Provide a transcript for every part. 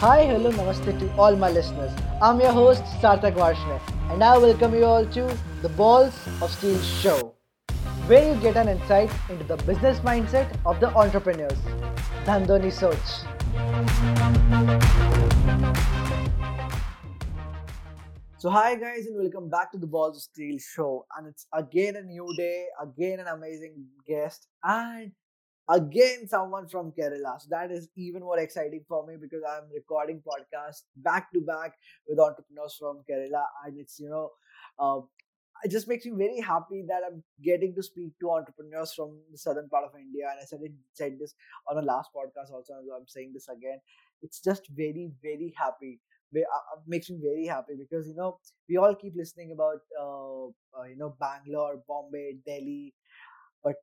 Hi, hello, namaste to all my listeners. I'm your host Sarthak Varshney, and I welcome you all to the Balls of Steel show, where you get an insight into the business mindset of the entrepreneurs. Dhandho Ni Soch. So, hi guys, and welcome back to the Balls of Steel show. And it's again a new day, again an amazing guest, and again someone from Kerala. So that is even more exciting for me because I'm recording podcasts back to back with entrepreneurs from Kerala, and it's you know, uh, it just makes me very happy that I'm getting to speak to entrepreneurs from the southern part of India. And I said it, said this on the last podcast also, and I'm saying this again. It's just very very happy. It uh, uh, makes me very happy because you know we all keep listening about uh, uh, you know Bangalore, Bombay, Delhi, but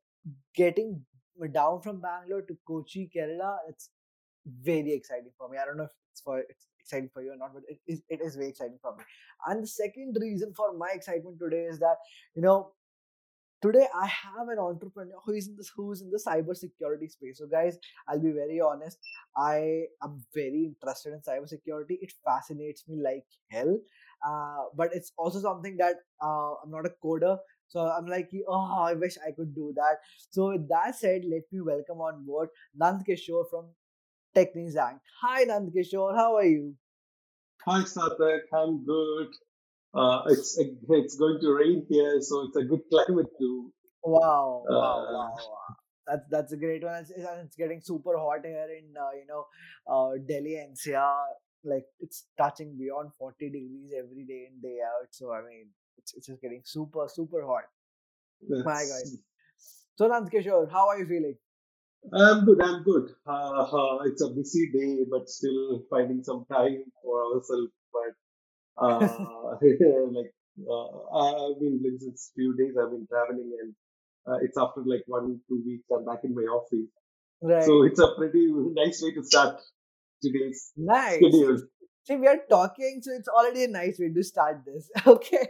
getting down from Bangalore to Kochi, Kerala, it's very exciting for me. I don't know if it's for it's exciting for you or not, but it is it is very exciting for me. And the second reason for my excitement today is that you know today I have an entrepreneur who is in this who's in the cyber security space. So guys, I'll be very honest. I am very interested in cyber security. It fascinates me like hell. Uh, but it's also something that uh, I'm not a coder, so I'm like, oh, I wish I could do that. So with that said, let me welcome on board Nand Kishore from Technisanct. Hi Nand Kishore, how are you? Hi Sarthak, I'm good. Uh, it's it's going to rain here, so it's a good climate too. Wow, uh, wow, wow, wow. That's that's a great one. It's, it's getting super hot here in uh, you know uh, Delhi NCR. Like it's touching beyond 40 degrees every day in day out. So I mean, it's, it's just getting super, super hot. That's... My God. So, Nand Kishore, how are you feeling? I'm good. I'm good. Uh, uh, it's a busy day, but still finding some time for ourselves. But uh, like uh, I've been like, since few days. I've been traveling, and uh, it's after like one two weeks. I'm back in my office. Right. So it's a pretty nice way to start today's nice. schedule. See, we are talking, so it's already a nice way to start this. Okay.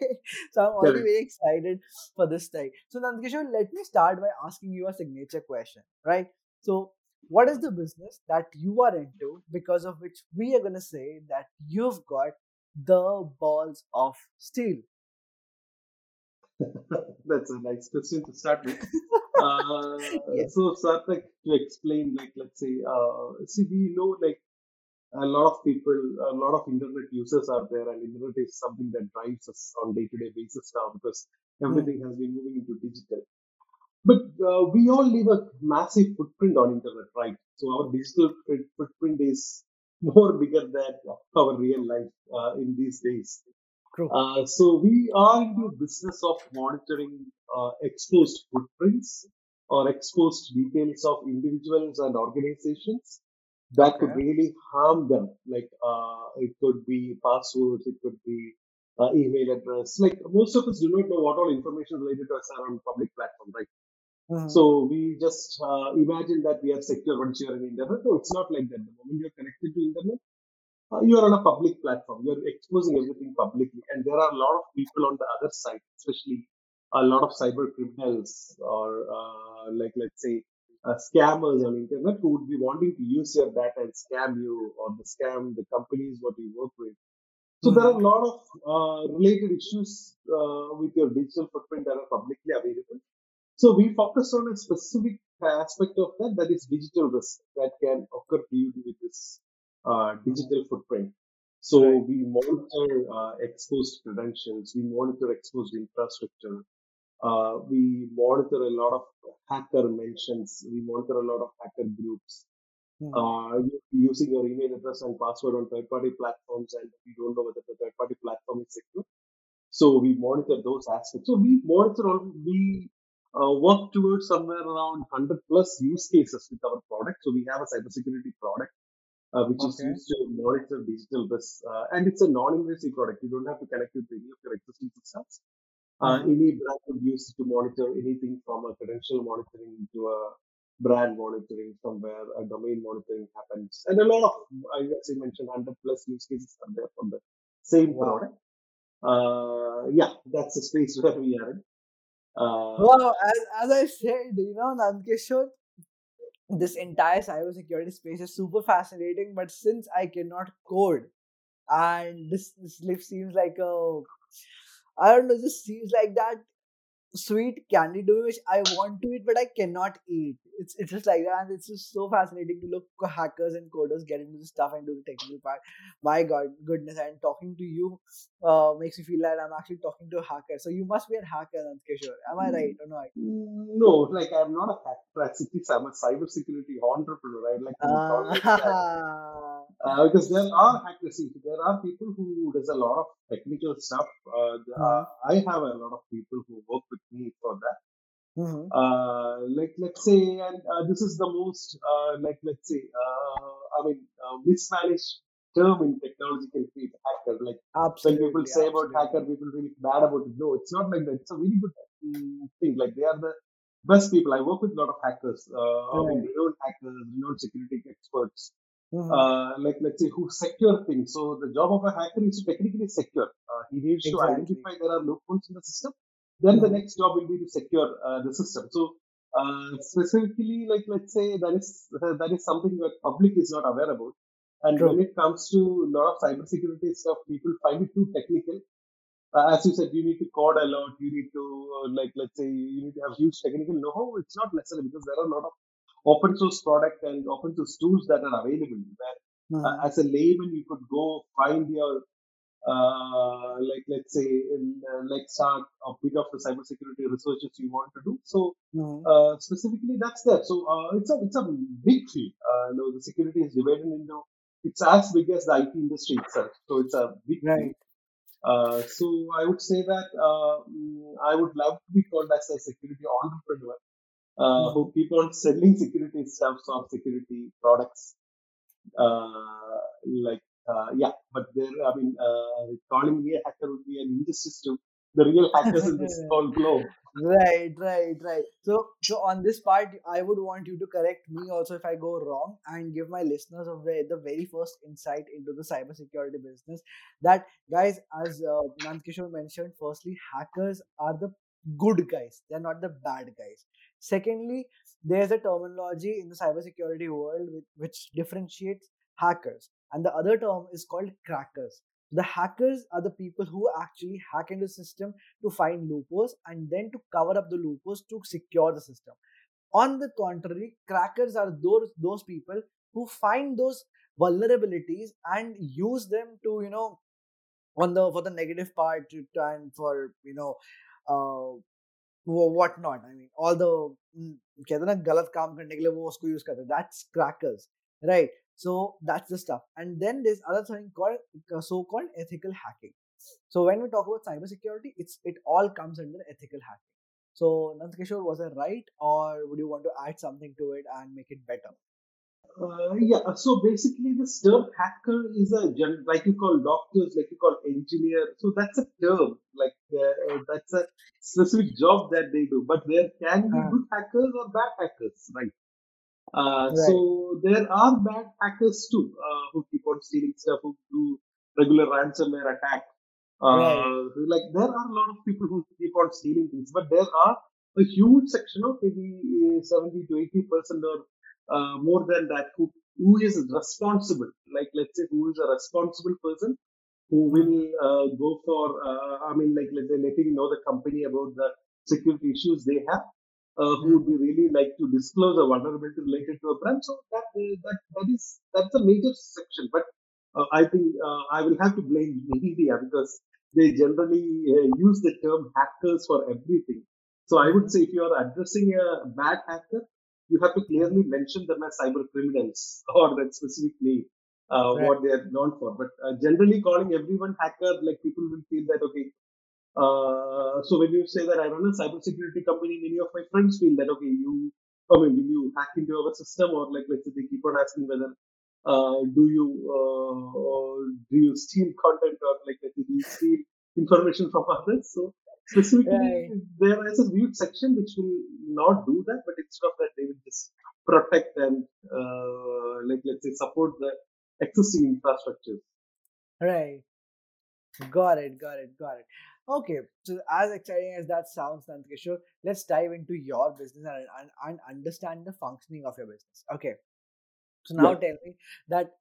So I'm already very excited for this time. So Nandkishore, let me start by asking you a signature question, right? So what is the business that you are into because of which we are gonna say that you've got the balls of steel? That's a nice question to start with. uh, yes. So, Sarthak, to explain, like, let's say, uh, see, we know, like, a lot of people, a lot of internet users are there, and internet is something that drives us on day-to-day basis now because everything mm. has been moving into digital. But uh, we all leave a massive footprint on internet, right? So our digital footprint is more bigger than our real life uh, in these days. Uh, so we are into the business of monitoring uh, exposed footprints or exposed details of individuals and organizations that okay. could really harm them. Like uh, it could be passwords, it could be uh, email address. Like most of us do not know what all information related to us are on public platform, right? Mm-hmm. So we just uh, imagine that we are secure once you are in internet. No, it's not like that. The moment you're connected to internet, uh, you are on a public platform. You're exposing everything publicly, and there are a lot of people on the other side, especially a lot of cyber criminals or uh, like let's say uh, scammers on internet who would be wanting to use your data and scam you or the scam the companies what you work with. So mm-hmm. there are a lot of uh, related issues uh, with your digital footprint that are publicly available. So we focus on a specific aspect of that, that is digital risk that can occur to you with this uh, digital footprint. So right. we monitor uh, exposed credentials, we monitor exposed infrastructure, uh, we monitor a lot of hacker mentions. We monitor a lot of hacker groups. Hmm. Uh, using your email address and password on third-party platforms, and we don't know whether the third-party platform is secure. So we monitor those aspects. So we monitor all. We uh, work towards somewhere around 100 plus use cases with our product. So we have a cybersecurity product uh, which okay. is used to monitor digital risk, uh, and it's a non-invasive product. You don't have to connect with any of your existing systems. Uh, mm-hmm. any brand would use to monitor anything from a credential monitoring to a brand monitoring somewhere, a domain monitoring happens. And a lot of, I guess you mentioned 100 plus use cases are there from the same product. Uh, yeah, that's the space where we are in. Uh, well, as, as I said, you know, Nandkishore, this entire cybersecurity space is super fascinating. But since I cannot code, and this this lift seems like a I don't know, just seems like that sweet candy me which I want to eat but I cannot eat. It's it's just like that and it's just so fascinating to look hackers and coders get into the stuff and do the technical part. My god, goodness, and talking to you uh, makes me feel like I'm actually talking to a hacker. So you must be a hacker, Nandkishore. Am I right or not? No, like I'm not a hacker. I'm a cybersecurity entrepreneur, right? Like uh, uh, because there are hackers. There are people who does a lot of technical stuff. Uh, mm-hmm. I have a lot of people who work with me for that. Mm-hmm. Uh, like let's say, and uh, this is the most uh, like let's say, uh, I mean, mismanaged term in technology can create hacker. Like absolutely, when people say about hacker, people really bad about it. No, it's not like that. It's a really good mm, thing. Like they are the best people. I work with a lot of hackers. Uh, right. I mean, renowned hackers, renowned security experts. Mm-hmm. Uh, like let's say who secure things. So the job of a hacker is to technically secure. Uh, he needs exactly. to identify there are loopholes in the system. Then mm-hmm. the next job will be to secure uh, the system. So uh, specifically, like let's say that is that is something that public is not aware about. And True. when it comes to a lot of cybersecurity stuff, people find it too technical. Uh, as you said, you need to code a lot. You need to like let's say you need to have huge technical know-how. It's not necessary because there are a lot of open source product and open source tools that are available where mm-hmm. uh, as a layman you could go find your uh, like let's say in, uh, like start a bit of the cybersecurity researches you want to do so mm-hmm. specifically that's there so uh, it's a it's a big field uh, you know the security is divided into it's as big as the IT industry itself so it's a big right. field uh, so I would say that mm, I would love to be called as a security entrepreneur uh, who keep on selling security stuff, soft security products. Uh, like, uh, yeah, but there, I mean, uh, calling me a hacker would be an injustice to the real hackers in this whole globe. Right, right, right. So, so on this part, I would want you to correct me also if I go wrong and give my listeners a very, the very first insight into the cybersecurity business. That guys, as uh, Nandkishore mentioned, firstly, hackers are the good guys; they're not the bad guys. Secondly, there's a terminology in the cybersecurity world which, differentiates hackers, and the other term is called crackers. The hackers are the people who actually hack into the system to find loopholes and then to cover up the loopholes to secure the system. On the contrary, crackers are those those people who find those vulnerabilities and use them to you know on the for the negative part to, and for you know uh, what not I mean all the कहते ना गलत काम करने के लिए वो उसको use करते that's crackers right so that's the stuff and then there's other thing called so called ethical hacking so when we talk about cybersecurity it's it all comes under ethical hacking so Nantkishore was I right or would you want to add something to it and make it better Uh, yeah, so basically, this term hacker is a gen- like you call doctors, like you call engineer. So that's a term, like uh, that's a specific job that they do. But there can be uh. good hackers or bad hackers, right? Uh, right. So there are bad hackers too, uh, who keep on stealing stuff, who do regular ransomware attack. Uh, right. Like there are a lot of people who keep on stealing things, but there are a huge section of maybe 70 to 80 percent or uh, more than that who who is responsible. Like let's say who is a responsible person who will uh, go for uh, i mean like let's say letting know the company about the security issues they have uh, who would be really like to disclose a vulnerability related to a brand. So that uh, that that is that's a major section. But i think i will have to blame media because they generally use the term hackers for everything. So i would say if you are addressing a bad hacker you have to clearly mention them as cyber criminals or that specific name, uh, right. what they are known for. But uh, generally, calling everyone hacker, like people will feel that okay. Uh, so when you say that I run a cybersecurity company, many of my friends feel that okay, you, I mean, will you hack into our system, or like let's say they keep on asking whether uh, do you uh, do you steal content or like do you steal information from others? So Specifically, right. there is a huge section which will not do that, but instead of that, they will just protect and, uh, like, let's say, support the existing infrastructure. Right. Got it. Got it. Got it. Okay, so as exciting as that sounds, Nandkishore, let's dive into your business and, and, and understand the functioning of your business. Okay, so now Yeah. tell me that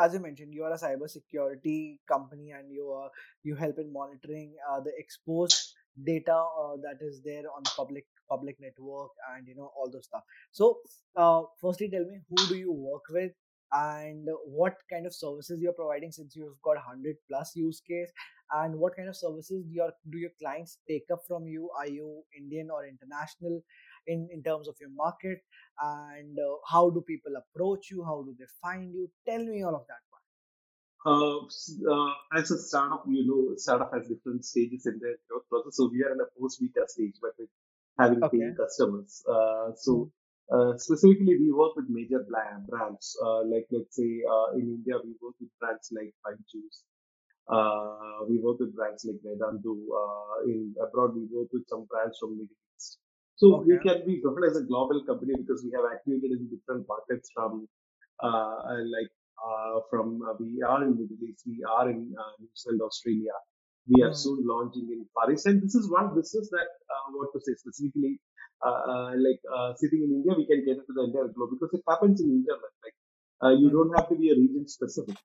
as you mentioned, you are a cybersecurity company and you are you help in monitoring uh, the exposed data uh, that is there on public public network and you know all those stuff. So, uh, firstly, tell me who do you work with? And what kind of services you're providing since you've got 100 plus use case? And what kind of services do your do your clients take up from you? Are you indian or international in in terms of your market? And uh, how do people approach you? How do they find you? Tell me all of that Uh, uh, as a startup, you know, startup has different stages in their growth process. So we are in a post-beta stage, but with having part paying customers. Uh, so uh, specifically, we work with major brands. Uh, like let's say uh, in India, we work with brands like Byju's. Uh, we work with brands like Vedantu. Uh, in abroad, we work with some brands from Middle East. So we can be profiled as a global company because we have activated in different markets from uh, like from uh, we are in Middle East, we are in uh, New Zealand, Australia. We are Mhm. soon launching in Paris, and this is one business that uh, what to say specifically, uh, uh, like uh, sitting in India, we can get into the entire globe because it happens in internet. Like uh, you Mhm. don't have to be a region specific.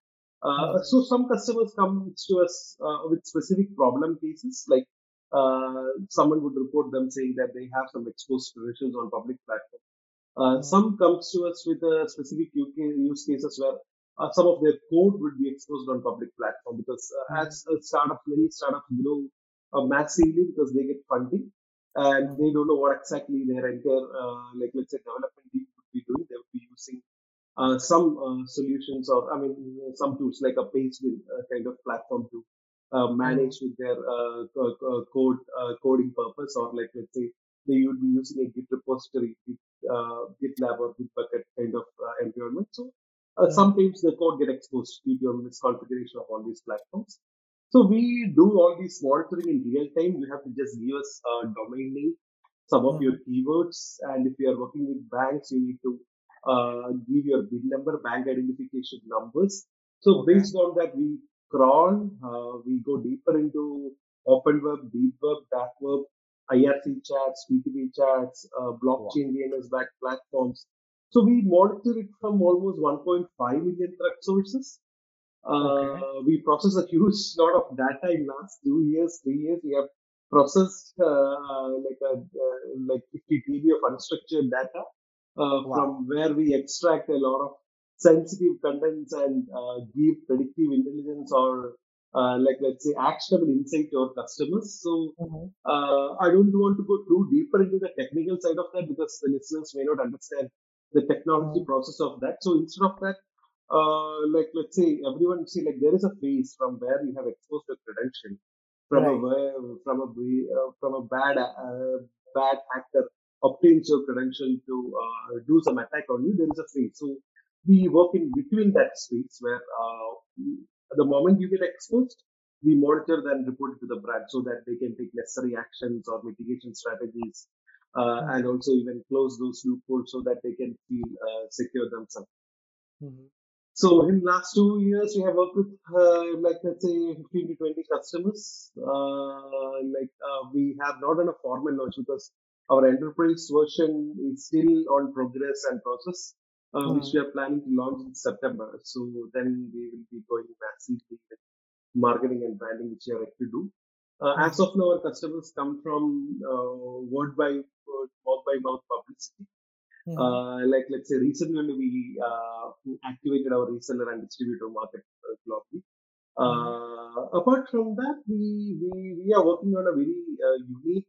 Uh, Mhm. so some customers come to us uh, with specific problem cases, like uh, someone would report them saying that they have some exposed credentials on public platform. Uh, some comes to us with a specific UK use cases where uh, some of their code would be exposed on public platform because uh, Mhm. as a startup, many startups grow uh, massively because they get funding and they don't know what exactly their entire, uh, like let's say development team would be doing. They would be using uh, some uh, solutions or I mean some tools like a uh, kind of platform to uh, Mhm. manage with their uh, co- co- code uh, coding purpose or like let's say they would be using a Git repository, Git, uh, GitLab or Bitbucket kind of uh, environment. So uh, Mhm. sometimes the code get exposed due to a misconfiguration of all these platforms. So we do all these monitoring in real time. You have to just give us a domain name, some of your Mhm. keywords, and if you are working with banks, you need to uh, give your BIN number, bank identification numbers. So okay based on that, we crawl, uh, we go deeper into open web, deep web, dark web, IRC chats, P2P chats, uh, wow blockchain DNS backed platforms. So we monitor it from almost 1.5 million threat sources. okay Uh, we process a huge lot of data in last two years, three years. We have processed uh, like a uh, like 50 TB of unstructured data uh, wow from where we extract a lot of sensitive contents and uh, give predictive intelligence or uh, like let's say actionable insight to our customers. So Mhm. uh, I don't want to go too deeper into the technical side of that because the listeners may not understand the technology Mhm. process of that. So instead of that, uh, like let's say everyone see like there is a phase from where you have exposed a credential from a right wa- from a uh, from a bad uh, bad actor obtains your credential to uh, do some attack on you. There is a phase. So we work in between that space where uh, the moment you get exposed, we monitor and report it to the brand so that they can take necessary actions or mitigation strategies, uh, and Mhm. also even close those loopholes so that they can feel uh, secure themselves. Mhm. So in last two years, we have worked with uh, like let's say 15 to 20 customers. Uh, like uh, we have not done a formal launch because our enterprise version is still on progress and process, uh, which we Mhm. are planning to launch in September. So then we will be going massively with marketing and branding, which we are yet to do. Uh, as of now, our customers come from uh, word by word, mouth by mouth publicity Mhm. uh, like let's say recently we uh, activated our reseller and distributor market uh, globally. Mhm. Uh, apart from that, we, we we are working on a very uh, unique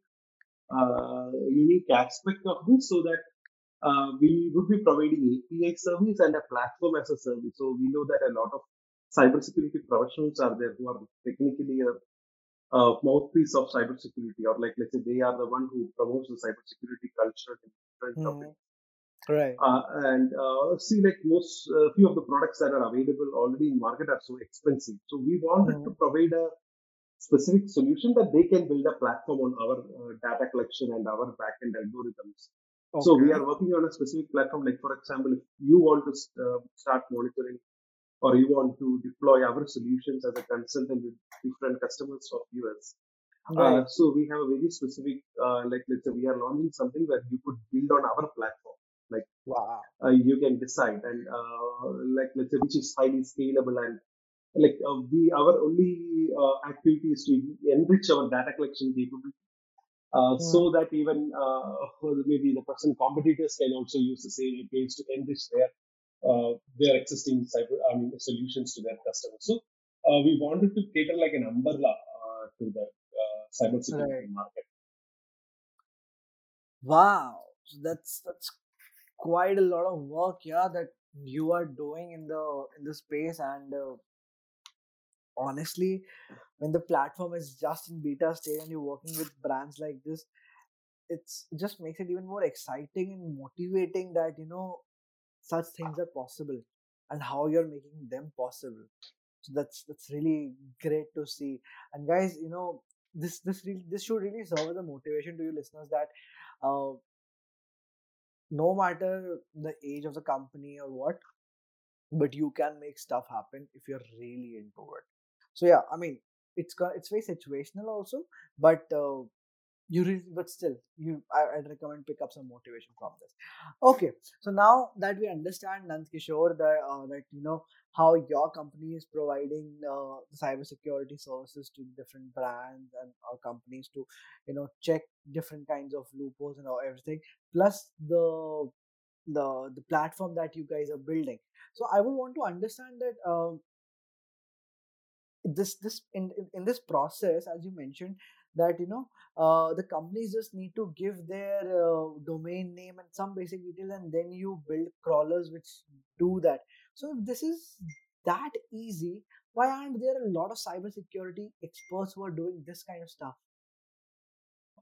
uh, unique aspect of this, so that uh, we would be providing API service and a platform as a service. So we know that a lot of cybersecurity professionals are there who are technically a, a mouthpiece of cybersecurity, or like let's say they are the one who promotes the cybersecurity culture in different companies Mhm. right uh, and uh, see, like most uh, few of the products that are available already in market are so expensive. So we wanted to Mhm. provide a specific solution that they can build a platform on our uh, data collection and our backend algorithms. So we are working on a specific platform. Like for example, if you want to uh, start monitoring or you want to deploy our solutions as a consultant with different customers of yours, Uh, so we have a very specific, uh, like let's say we are launching something where you could build on our platform. Like Wow. uh, you can decide and uh, like let's say which is highly scalable and like uh, we our only uh, activity is to enrich our data collection capability uh, so Hmm. that even uh, maybe the present competitors can also use the same APIs to enrich their uh, their existing cyber I mean solutions to their customers. So uh, we wanted to cater like an umbrella uh, to the uh, cybersecurity Right. market. Wow. So that's that's quite a lot of work, yeah, that you are doing in the in the space. And uh, honestly, when the platform is just in beta stage and you're working with brands like this, it's it just makes it even more exciting and motivating that you know such things are possible and how you're making them possible. So that's that's really great to see. And guys, you know this this really this should really serve as a motivation to you listeners that uh, no matter the age of the company or what, but you can make stuff happen if you're really into it. So yeah, I mean it's it's very situational also, but uh, you really but still you I, i'd recommend pick up some motivation from this. Okay so now that we understand nand kishore that uh, that you know how your company is providing uh, cybersecurity services to different brands and uh, companies to you know check different kinds of loopholes and everything plus the the the platform that you guys are building. So i would want to understand that um, this this in in this process as you mentioned that you know uh, the companies just need to give their uh, domain name and some basic details and then you build crawlers which do that so if this is that easy why aren't there a lot of cybersecurity experts who are doing this kind of stuff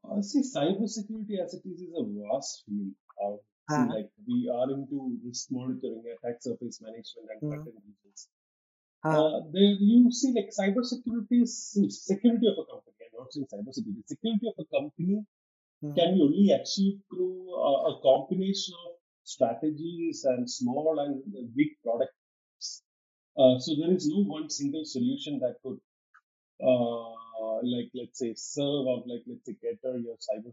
Uh, see, cybersecurity as it is is a vast field. Uh, uh-huh. like we are into risk monitoring, attack surface management, and threat Mhm. intelligence. Uh-huh. Uh, you see like cybersecurity is security of a company. Not saying cybersecurity. Security of a company Mhm. can be only achieved through uh, a combination of strategies and small and big products. Uh, so there is no one single solution that could, uh, like let's say, serve or like let's say cater your cyber.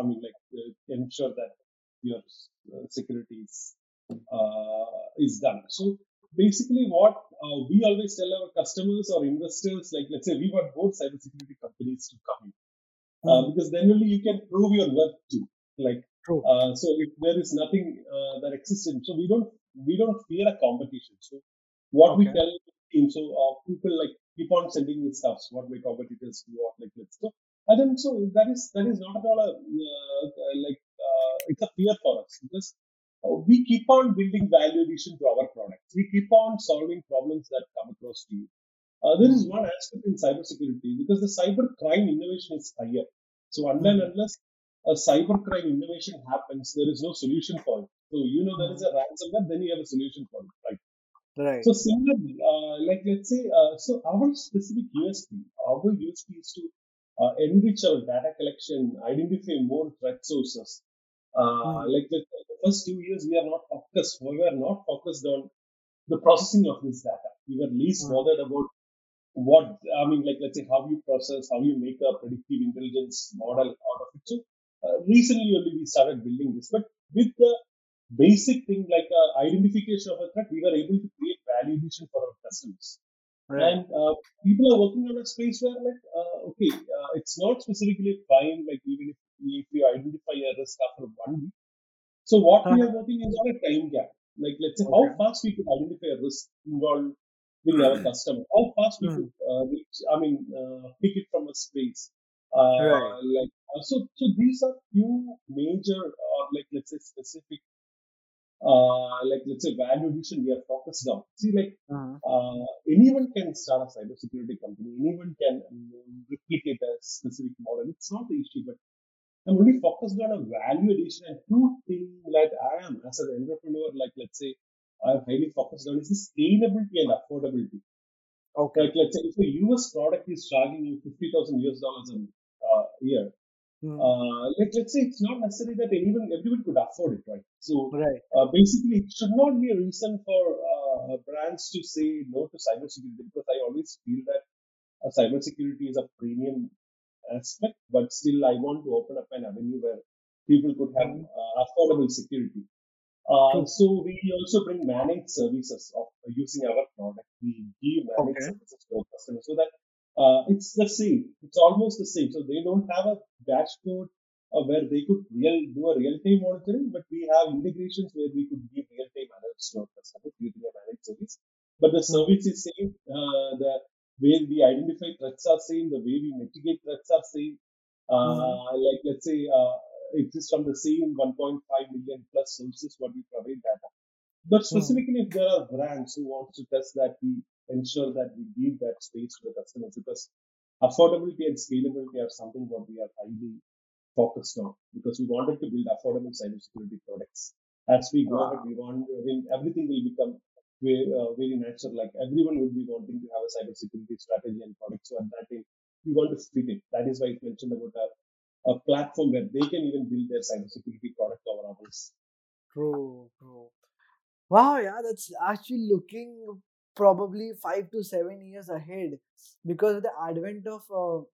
I mean, like uh, ensure that your uh, security is uh, is done. So basically, what uh, we always tell our customers or investors, like let's say we want both cybersecurity companies to come in, uh, Mhm. because then only you can prove your worth too. Like uh, so, if there is nothing uh, that exists, in, so we don't we don't fear a competition. So what we tell team, so uh, people like keep on sending me stuff, what my competitors do, or like let's go. And then so that is that is not at all a uh, like uh, it's a fear for us because we keep on building value addition to our products. We keep on solving problems that come across to you. Uh, there is one aspect in cybersecurity because the cyber crime innovation is higher. So unless Mhm. unless a cyber crime innovation happens, there is no solution for it. So you know there is a ransomware, then you have a solution for it, right? right So similarly, uh, like let's say, uh, so our specific USP, our USP is to uh, enrich our data collection, identify more threat sources. Uh, Mhm. like the first two years, we are not focused. We were not focused on the processing of this data. We were least Mhm. bothered about what I mean, like let's say how you process, how you make a predictive intelligence model out of it. So uh, recently only we started building this, but with the basic thing like uh, identification of a threat, we were able to create value addition for our customers. right And uh, people are working on a space where like uh, okay, uh, it's not specifically crime. Like even if, if we identify a risk after one week, so what we Uh-huh. are working is on a time gap. Like let's say how fast we could identify a risk involved with our customer, how fast we could Mhm. uh, reach, I mean, uh, pick it from a space. right Uh, like uh, so, so these are few major or like let's say specific uh, like let's say value addition we are focused on. See, like Mhm. uh, anyone can start a cybersecurity company, anyone can um, replicate a specific model. It's not the issue, but I'm really focused on a value addition and two things that I am as an entrepreneur, like let's say I'm highly focused on is the scalability and affordability. okay Like let's say if a US product is charging you fifty thousand US dollars a uh, year, Mhm. uh, like let's say it's not necessary that anyone everyone could afford it, right? So right uh, basically, it should not be a reason for uh, brands to say no to cybersecurity because I always feel that uh, cybersecurity is a premium aspect, but still I want to open up an avenue where people could have Mhm. uh, affordable security. Uh, so we also bring managed services of using our product. We give managed Okay. services to our customers so that uh, it's the same. It's almost the same. So they don't have a dashboard uh, where they could real do a real time monitoring, but we have integrations where we could give real time alerts to our customers using a managed service. But the Mhm. service is same. Uh, the way we identify threats are same. The way we mitigate threats are same. Uh, like let's say uh, exists from the same 1.5 million plus sources what we provide data. But Mhm. specifically, if there are brands who want to test that, we ensure that we give that space to the customers because affordability and scalability are something what we are highly focused on because we wanted to build affordable cybersecurity products. As we go ahead, we want, I mean, everything will become very, uh, very natural. Like everyone would be wanting to have a cybersecurity strategy and product. So at that time, we want to fit it. That is why I mentioned about a, a platform where they can even build their cybersecurity product over ours. True, true. Wow, yeah, that's actually looking probably five to seven years ahead because of the advent of uh,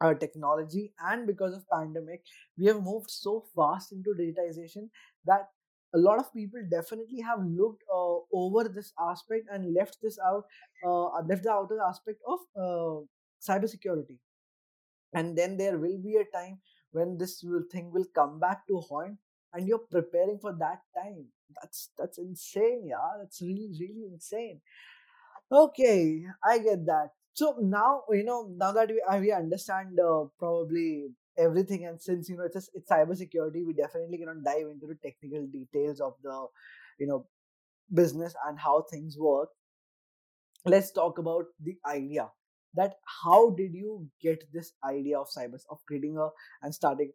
uh, technology and because of pandemic we have moved so fast into digitization that a lot of people definitely have looked uh, over this aspect and left this out uh, left the outer aspect of uh, cybersecurity. And then there will be a time when this will, thing will come back to haunt and you're preparing for that time. That's that's insane yeah. That's really really insane. Okay, I get that. So now you know now that we, uh, we understand uh, probably everything, and since you know it's just, it's cybersecurity, we definitely cannot dive into the technical details of the you know business and how things work. Let's talk about the idea. That how did you get this idea of cyber of creating a and starting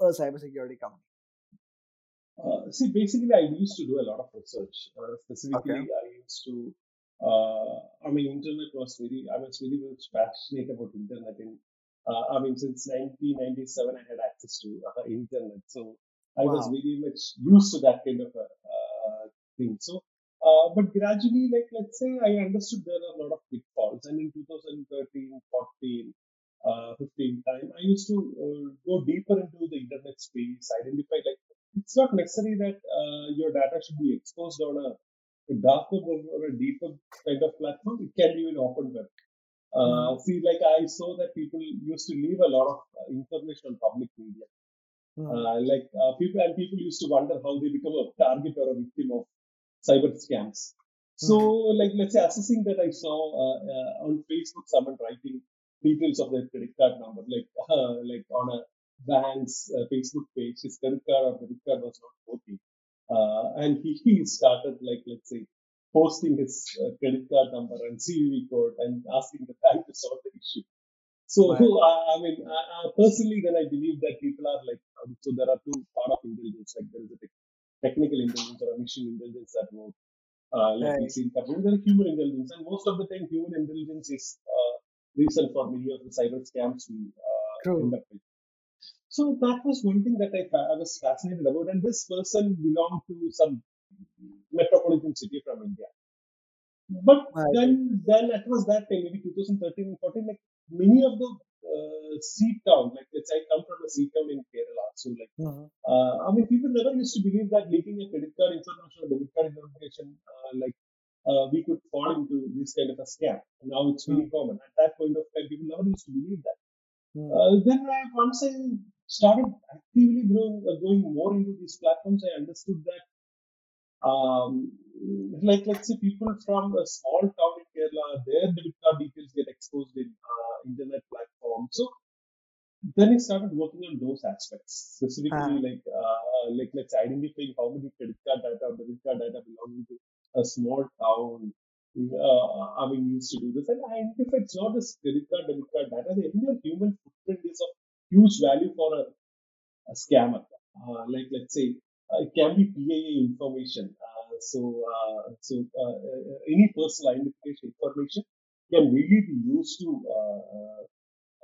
a cybersecurity company? Uh, see, basically, I used to do a lot of research. Uh, Okay. specifically, I used to, uh, I mean, internet was very, I was very much passionate about internet. In, uh, I mean, since 1997, I had access to uh, internet. So I was very much used to that kind of a uh, thing. So, uh, but gradually, like, let's say I understood there are a lot of pitfalls. And in 2013, 14, uh, 15 time, I used to uh, go deeper into the internet space, identify like it's not necessary that uh, your data should be exposed on a, a dark web or, a deep web kind of platform. It can be an open web. Uh, see, like I saw that people used to leave a lot of uh, information on public media. hmm Uh, like uh, people and people used to wonder how they become a target or a victim of cyber scams. So, hmm like let's say assessing that I saw uh, uh, on Facebook someone writing details of their credit card number, like uh, like on a bank's uh, Facebook page, his credit card or debit card was not working, uh, and he, he started like let's say posting his uh, credit card number and CVV code and asking the bank to solve the issue. So, Right. uh, I mean, uh, uh, personally, then I believe that people are like, um, so there are two part of intelligence, like there is a tech- technical intelligence or a machine intelligence that work, uh, like we see in companies, there is human intelligence, and most of the time, human intelligence is uh, reason for many of the cyber scams we uh, end up with. So that was one thing that I, I was fascinated about, and this person belonged to some metropolitan city from India. But Right. then, then it was that time, maybe 2013 and 14, like many of the uh, sea town, like let's say I come from a sea town in Kerala, so like, hmm uh, I mean, people never used to believe that leaking a credit card information or debit card information, uh, like uh, we could fall into this kind of a scam. Now it's hmm common. At that point of time, people never used to believe that. hmm Uh, then I, once I started actively growing, uh, going more into these platforms, I understood that um, like let's say people from a small town in Kerala, their debit card details get exposed in uh, internet platforms. So then I started working on those aspects, specifically Ah, like uh, like let's say identifying how many credit card data or debit card data belonging to a small town. Uh, I mean, used to do this, and identify it's not just credit card, debit card data. The entire human footprint is of huge value for a a scammer. Uh, like let's say uh, it can be PIA information. Uh, so uh, so uh, uh, any personal identification information can really be used to uh, uh,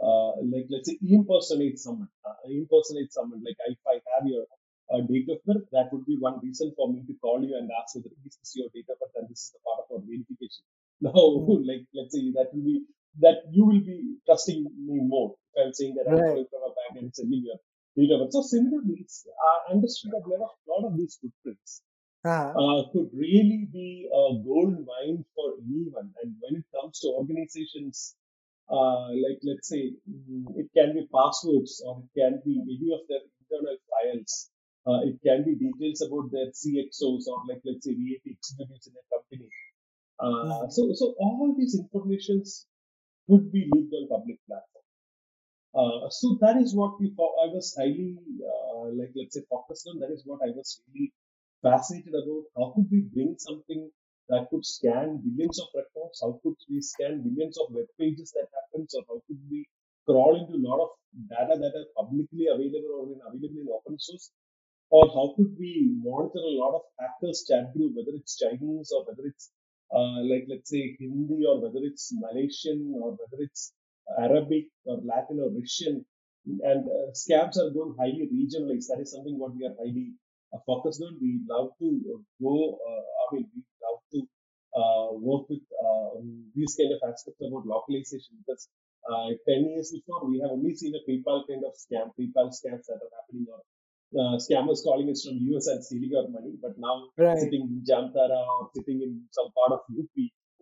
uh, like let's say impersonate someone. Uh, impersonate someone. Like if I have your uh, date of birth, that would be one reason for me to call you and ask whether this is your date of birth and this is the part of our verification. Now, hmm like let's say that will be that you will be trusting me more if I'm saying that I'm Right. calling from a bank and sending your data. So similarly, it's, I understood that a lot of, lot of these footprints Uh-huh. uh, could really be a gold mine for anyone. And when it comes to organizations, uh, like let's say mm, it can be passwords or it can be any of their internal files. Uh, it can be details about their CXOs or like let's say VAT executives in a company. Uh, Mhm. so so all these informations could be leaked on public platform. Uh, so that is what we I was highly uh, like let's say focused on. That is what I was really fascinated about. How could we bring something that could scan billions of records? How could we scan billions of web pages that happens, or how could we crawl into a lot of data that are publicly available or in available in open source? Or how could we monitor a lot of hackers chat group, whether it's Chinese or whether it's uh, like let's say Hindi or whether it's Malaysian or whether it's Arabic or Latin or Russian, and uh, scams are going highly regionalized. That is something what we are highly uh, focused on. We love to uh, go. Uh, I mean, we love to uh, work with uh, these kind of aspects about localization because uh, 10 years before we have only seen a PayPal kind of scam, PayPal scams that are happening or uh, scammers calling us from US and stealing our money. But now Right. sitting in Jamtara or sitting in some part of UP,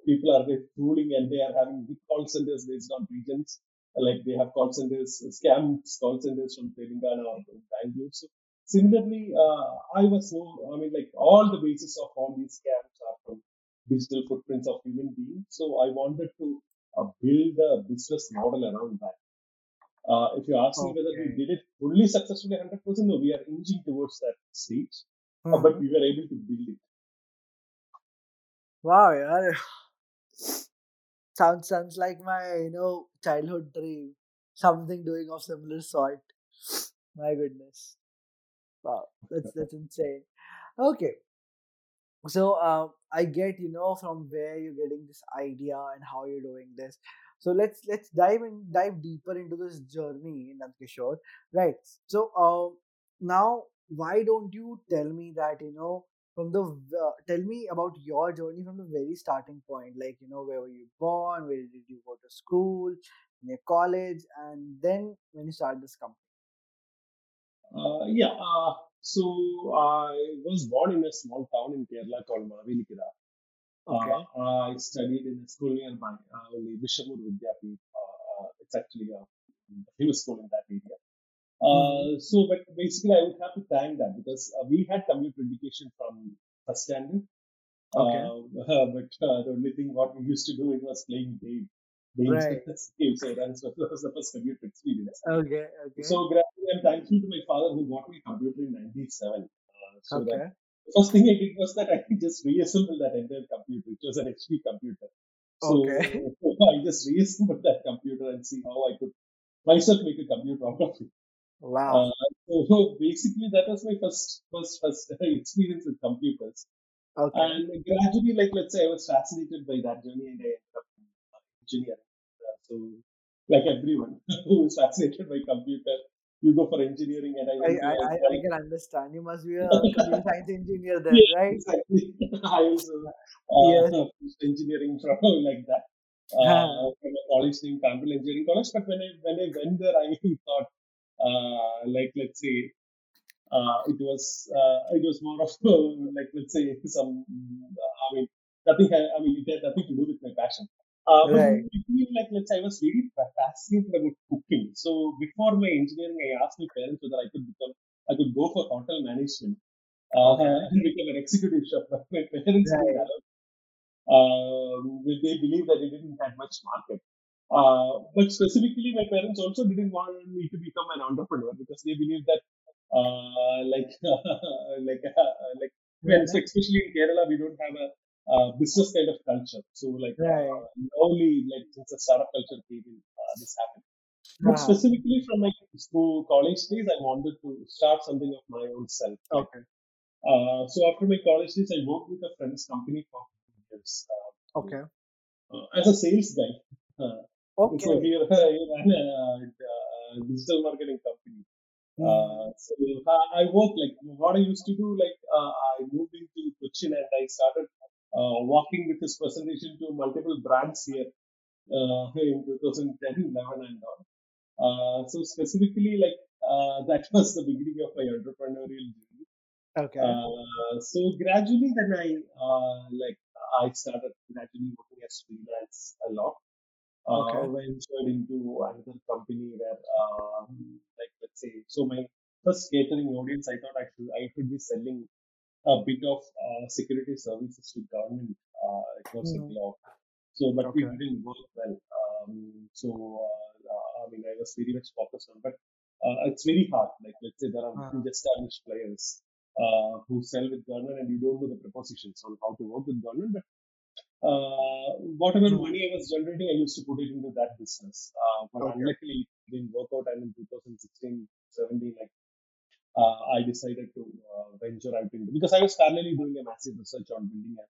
people are there fooling and they are having big call centers based on regions. Like they have call centers, scam call centers from Telangana or from Bangalore. So similarly, uh, I was so, I mean, like all the basis of all these scams are from digital footprints of human beings. So I wanted to uh, build a business model around that. Uh, if you ask me whether we did it fully successfully 100%, no, we are inching towards that stage, uh, but Mhm. we were able to build it. Wow, yeah. Sounds sounds like my you know childhood dream. Something doing of similar sort. My goodness. Wow, that's that's insane. Okay, so um, I get you know from where you're getting this idea and how you're doing this. So let's let's dive in dive deeper into this journey, Nandkishore. Right. So um, now why don't you tell me that you know from the uh, tell me about your journey from the very starting point, like you know where were you born, where did you go to school, in your college, and then when you started this company. Uh, yeah, uh, so I was born in a small town in Kerala called Mavelikara. Okay. Uh, I studied in a school nearby, uh, only Vishamur Vidyapeeth. Uh, uh, it's actually a famous school in that area. Hmm Uh, so, but basically, I would have to thank that because uh, we had computer education from first standard. Okay. Uh, but uh, the only thing what we used to do it was playing game, games Right. with the game. So that was that was the first computer experience. Okay. Okay. So gradually, I'm thankful to my father who bought me a computer in '97. Uh, so that the first thing I did was that I just reassembled that entire computer. It was an HP computer. So Okay. I just reassembled that computer and see how I could myself make a computer out of it. Wow. Uh, so basically, that was my first first first experience with computers. Okay. And gradually, like let's say, I was fascinated by that journey, and I ended up in engineering. Uh, so, like everyone who is fascinated by computer, you go for engineering, and I I, I, I, can understand. You must be a computer science engineer then, yeah, right? exactly. I also Yes. uh, finished engineering from like that Huh. uh, from a college named Campbell Engineering College. But when I when I went there, I thought, like let's say, uh, it was uh, it was more of like let's say some I mean nothing I mean it had nothing to do with my passion. Uh, but Right. between, like let's say, I was really fa- fascinated about cooking. So before my engineering, I asked my parents whether I could become I could go for hotel management uh, Okay. and become an executive chef. But my parents didn't Right. Um, they believed that it didn't have much market. Uh, but specifically, my parents also didn't want me to become an entrepreneur because they believed that, uh, like, like, uh, like, so Mhm. especially in Kerala, we don't have a uh, business kind of culture. So, like, Right. uh, only like since the startup culture came in, uh, this happened. But specifically from my school, college days, I wanted to start something of my own self. Okay. uh, so after my college days, I worked with a friend's company for years Okay. as a sales guy. Uh, so Okay. here I ran a digital marketing company. Mhm. Uh, so I, I worked like what I used to do. Like uh, I moved into Cochin and I started uh, working with this presentation to multiple brands here uh, in 2010, 11, and on. Uh, so specifically, like uh, that was the beginning of my entrepreneurial journey. Okay. Uh, so gradually, then I uh, like I started gradually working as freelance a lot. Uh, Okay. ventured into another company where, um, like let's say, so my first catering audience, I thought I should I could be selling a bit of uh, security services to government uh, across the Mhm. globe. So, but we Okay. didn't work well. Um, so, uh, uh, I mean, I was very much focused on, but uh, it's very hard. Like, let's say there are Uh, huge established players uh, who sell with government, and you don't know the propositions on how to work with government. But uh, whatever money I was generating, I used to put it into that business. Uh, but Okay. unluckily, it didn't work out. And in 2016, 17, like uh, I decided to uh, venture out into because I was parallelly doing a massive research on building a,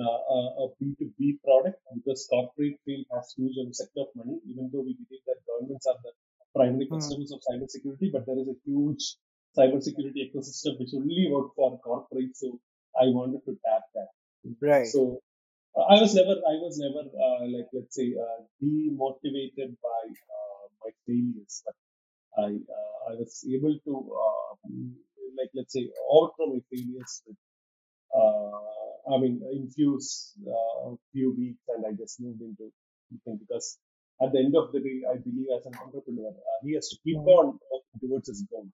uh, a, a B2B product because corporate field has huge amount of money, even though we believe that governments are the primary mm, customers of cybersecurity, but there is a huge cybersecurity ecosystem which only works for corporates. So I wanted to tap that. Right. So uh, I was never, I was never uh, like let's say uh, demotivated by uh, my failures, but I uh, I was able to uh, like let's say overcome my failures with uh, I mean infuse uh, a few weeks, and I just moved into something because at the end of the day, I believe as an entrepreneur, uh, he has to keep mm, on working towards his goal.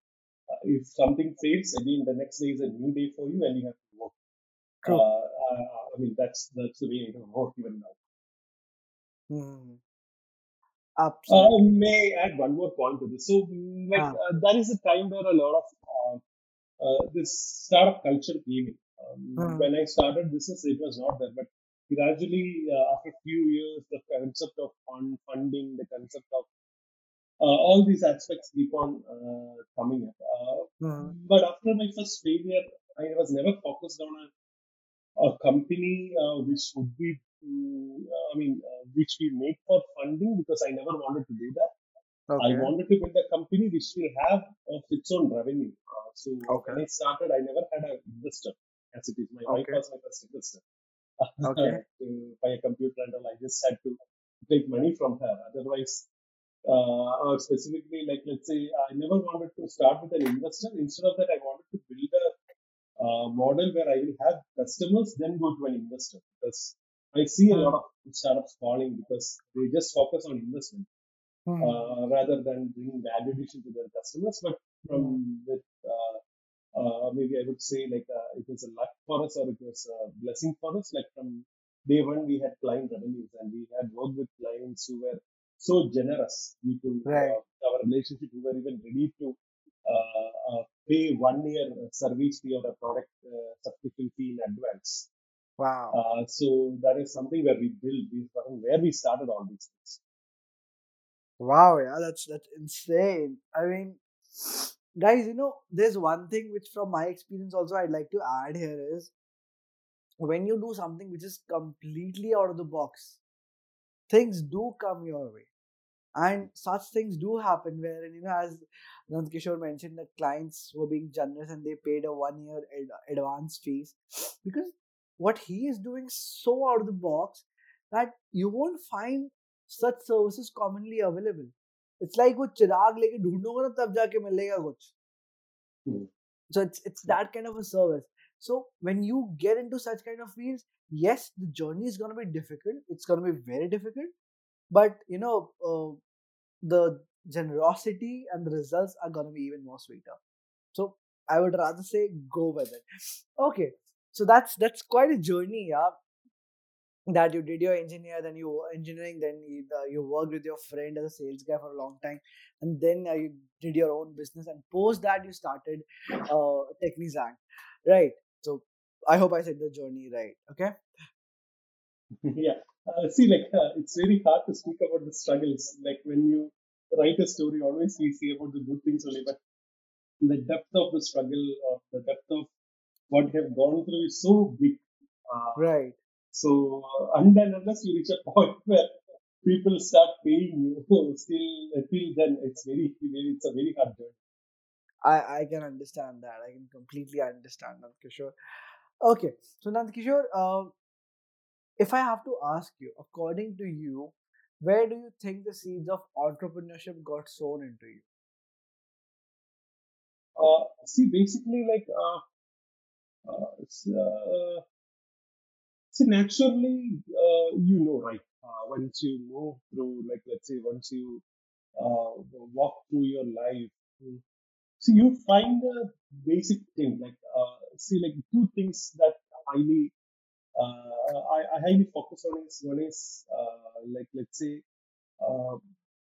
Uh, if something fails, again the next day is a new day for you, and you have to work. Uh, uh, I mean that's that's the way I work even now. Mm, Uh, absolutely. may add one more point to this. So, like, Ah, uh, that is a time where a lot of uh, uh, this startup culture came in. Um, mm, when I started business, it was not there, but gradually, uh, after a few years, the concept of fund, funding, the concept of uh, all these aspects keep on uh, coming up. Uh, mm, but after my first failure, I was never focused on a a company uh, which would be, mm, I mean, uh, which we make for funding because I never wanted to do that. I wanted to build a company which will have of its own revenue. Uh, so Okay. when I started, I never had an investor as it is. My wife was my first investor Okay. to buy a computer and all. I just had to take money from her. Otherwise, uh, or specifically, like let's say, I never wanted to start with an investor. Instead of that, I wanted to build a uh, model where I will have customers, then go to an investor. Because I see a lot Mm, of startups falling because they just focus on investment mm, uh, rather than bringing value addition to their customers. But from with uh, uh, maybe I would say like uh, it was a luck for us or it was a blessing for us. Like from day one, we had client revenues and we had worked with clients who were so generous due to Right. our relationship, who were even ready to pay one year service fee or a product uh, subscription fee in advance. Wow. Uh, so that is something where we build, we, where we started all these things. Wow, yeah, that's that's insane. I mean, guys, you know, there's one thing which from my experience also I'd like to add here is when you do something which is completely out of the box, things do come your way. And such things do happen where, you know, as Nand Kishore mentioned, that clients were being generous and they paid a one year ad- advance fees because what he is doing so out of the box that you won't find such services commonly available. It's like वो चिराग लेके ढूंढोगे ना तब जाके मिलेगा कुछ. Hmm. So it's it's that kind of a service. So when you get into such kind of fields, yes, the journey is gonna be difficult. It's gonna be very difficult, but you know uh, the generosity and the results are gonna be even more sweeter. So I would rather say go with it. Okay, so that's that's quite a journey, yeah. That you did your engineer, then you engineering, then you, uh, you worked with your friend as a sales guy for a long time, and then uh, you did your own business, and post that you started uh, Technisanct, right? So I hope I said the journey right. Okay. yeah. Uh, see, like uh, it's very hard to speak about the struggles. Like when you write a story, always we see about the good things only, but the depth of the struggle or the depth of what you have gone through is so big. Uh, Right. so uh, and then unless you reach a point where people start paying you, still till then it's very, very it's a very hard journey. I, I can understand that. I can completely understand Nand Kishore. Okay, so Nand Kishore, uh, if I have to ask you, according to you, where do you think the seeds of entrepreneurship got sown into you? Uh, see, basically, like, uh, uh, uh, see, naturally, uh, you know, right? Uh, once you move through, like, let's say, once you uh, walk through your life, so you find a basic thing, like, uh, see, like, two things that highly, I, I highly focus on is one is, uh, like, let's say, uh,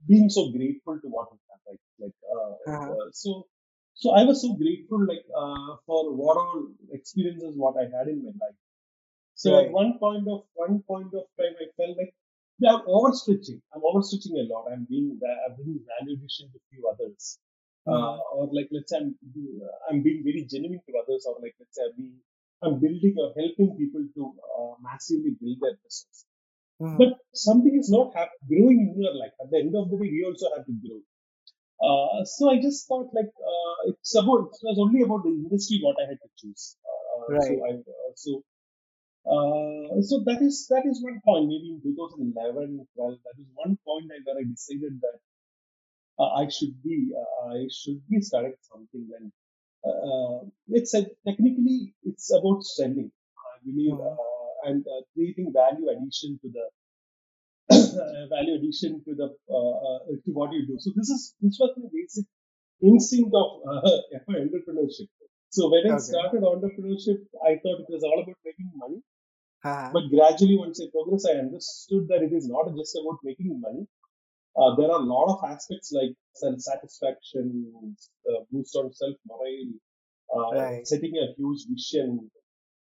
being so grateful to what we have, right? Like, uh, Uh-huh. uh, so, so I was so grateful, like, uh, for what all experiences what I had in my life. So at one point of one point of time, I felt like yeah, I'm overstretching. I'm overstretching a lot. I'm being I'm being value addition to few others, uh, Mm-hmm. or like let's say I'm I'm being very genuine to others, or like let's say I'm being I'm building or helping people to uh, massively build their business. Mm-hmm. But something is not hap- growing in your life. At the end of the day, we also have to grow. Uh, so I just thought like uh, it's about it was only about the industry what I had to choose. Uh, so Right. I uh, so uh, so that is that is one point. Maybe in 2011, 12, that is one point I, where I decided that uh, I should be uh, I should be starting something. And uh, it's a, technically it's about selling. I believe Mm-hmm. uh, and uh, creating value addition to the uh, value addition to the uh, uh, to what you do. So this is this was my basic instinct of uh, entrepreneurship. So when I started entrepreneurship, I thought it was all about making money. Uh-huh. But gradually, once I progressed, I understood that it is not just about making money. Uh, there are a lot of aspects like self satisfaction, uh, boost on self morale, uh, Right. setting a huge vision,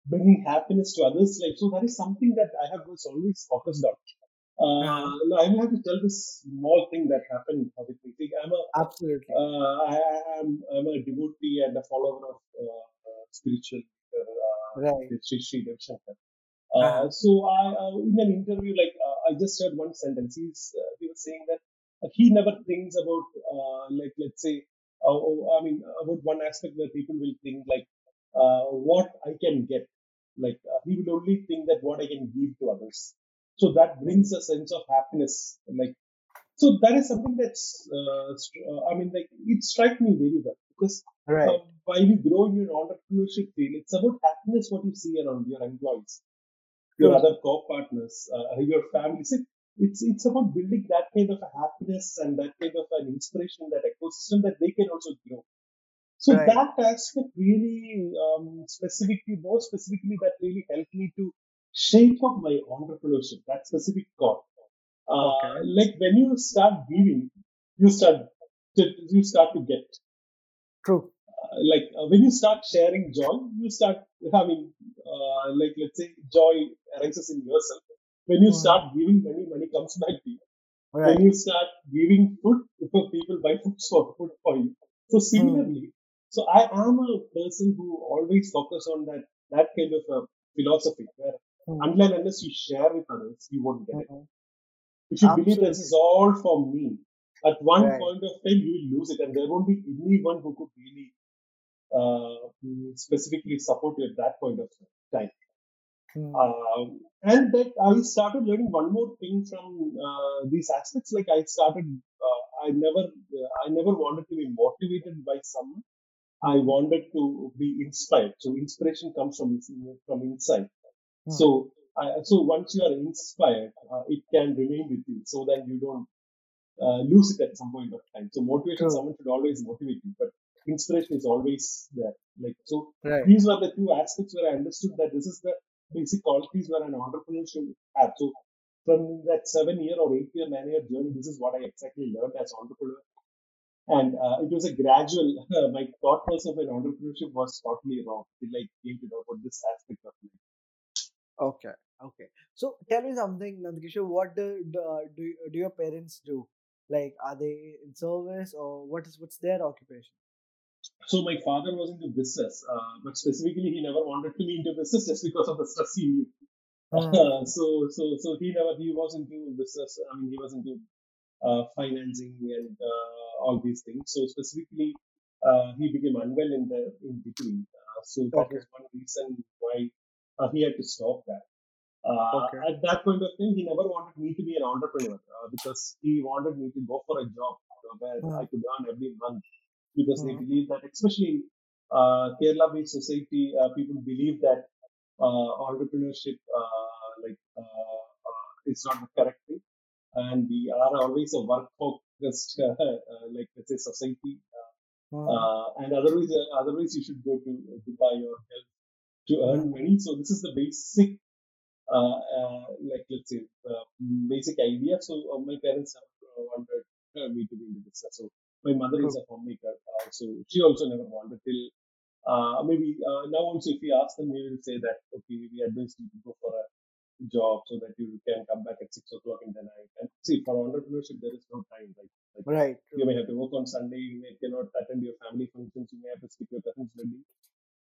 bringing happiness to others' life. So that is something that I have was always focused on. Uh, now I have to tell this small thing that happened with me. I'm a Absolutely. uh, I, am I'm a devotee and a follower of uh, spiritual uh, Right. Sri Sri Shankar. Uh-huh. Uh, so I, uh, in an interview, like uh, I just heard one sentence. He's uh, he was saying that uh, he never thinks about uh, like let's say, uh, oh, I mean about one aspect where people will think like uh, what I can get. Like uh, he will only think that what I can give to others. So that brings a sense of happiness. Like so that is something that's uh, I mean like it struck me very well because Right. while you grow in your entrepreneurship field, it's about happiness what you see around your employees your other co-partners, uh, your family. So it's it's about building that kind of a happiness and that kind of an inspiration, that ecosystem that they can also grow. So Right. that aspect really, um, specifically, more specifically, that really helped me to shape up my entrepreneurship. That specific call. Uh, Okay. like when you start giving, you start to, you start to get True. uh, like uh, when you start sharing joy, you start having uh, like let's say joy arises in yourself. When you Mhm. start giving money, money comes back to you. Right. When you start giving food, people buy food for food for you. So similarly, so I am a person who always focus on that that kind of a philosophy where Mhm. unless unless you share with others, you won't get it. If you believe this is all for me, at one Right. point of time you will lose it, and there won't be anyone who could really uh, specifically support you at that point of time. Mhm. Um, and that I started learning one more thing from uh, these aspects. Like I started, uh, I never, uh, I never wanted to be motivated by someone. I wanted to be inspired. So inspiration comes from from inside. Mhm. So, I, so once you are inspired, uh, it can remain with you, so that you don't uh, lose it at some point of time. So motivation, True. someone should always motivate you, but inspiration is always there. Like so, Right. these were the two aspects where I understood that this is the basic qualities where an entrepreneur should have. So from that seven year or eight year, nine year journey, this is what I exactly learned as entrepreneur. And uh, it was a gradual, my thought process of an entrepreneurship was totally wrong till I came to know about this aspect of life. Okay. Okay. So tell me something, Nandkishore. What do, do do your parents do? Like, are they in service or what is what's their occupation? So my father was into business, uh, but specifically he never wanted to be into business just because of the stress he knew. Uh, so so so he never he was into business. I mean he was into uh, financing and uh, all these things. So specifically uh, he became unwell in the in between. Uh, so that Okay. was one reason why uh, he had to stop that. Uh, Okay. At that point of time, he never wanted me to be an entrepreneur uh, because he wanted me to go for a job where Hmm. I could earn every month because they Hmm. believe that, especially in uh, Kerala-based society, uh, people believe that uh, entrepreneurship uh, like uh, uh, is not the correct thing, and we are always a work-focused uh, uh, like let's say society. Hmm. Uh, and otherwise, uh, otherwise you should go to Dubai or help to earn Hmm. money. So this is the basic, uh, uh, like let's say, uh, basic idea. So uh, my parents have wanted uh, me to be in the business. So my mother is a homemaker, uh, so she also never wanted till. Uh, maybe uh, now also if we ask them, they will say that okay, we advise you to go for a job so that you can come back at six o'clock in the night. And see, for entrepreneurship, there is no time. Like, like Right. you may have to work on Sunday, you may cannot attend your family functions, you may have to skip your cousin's wedding.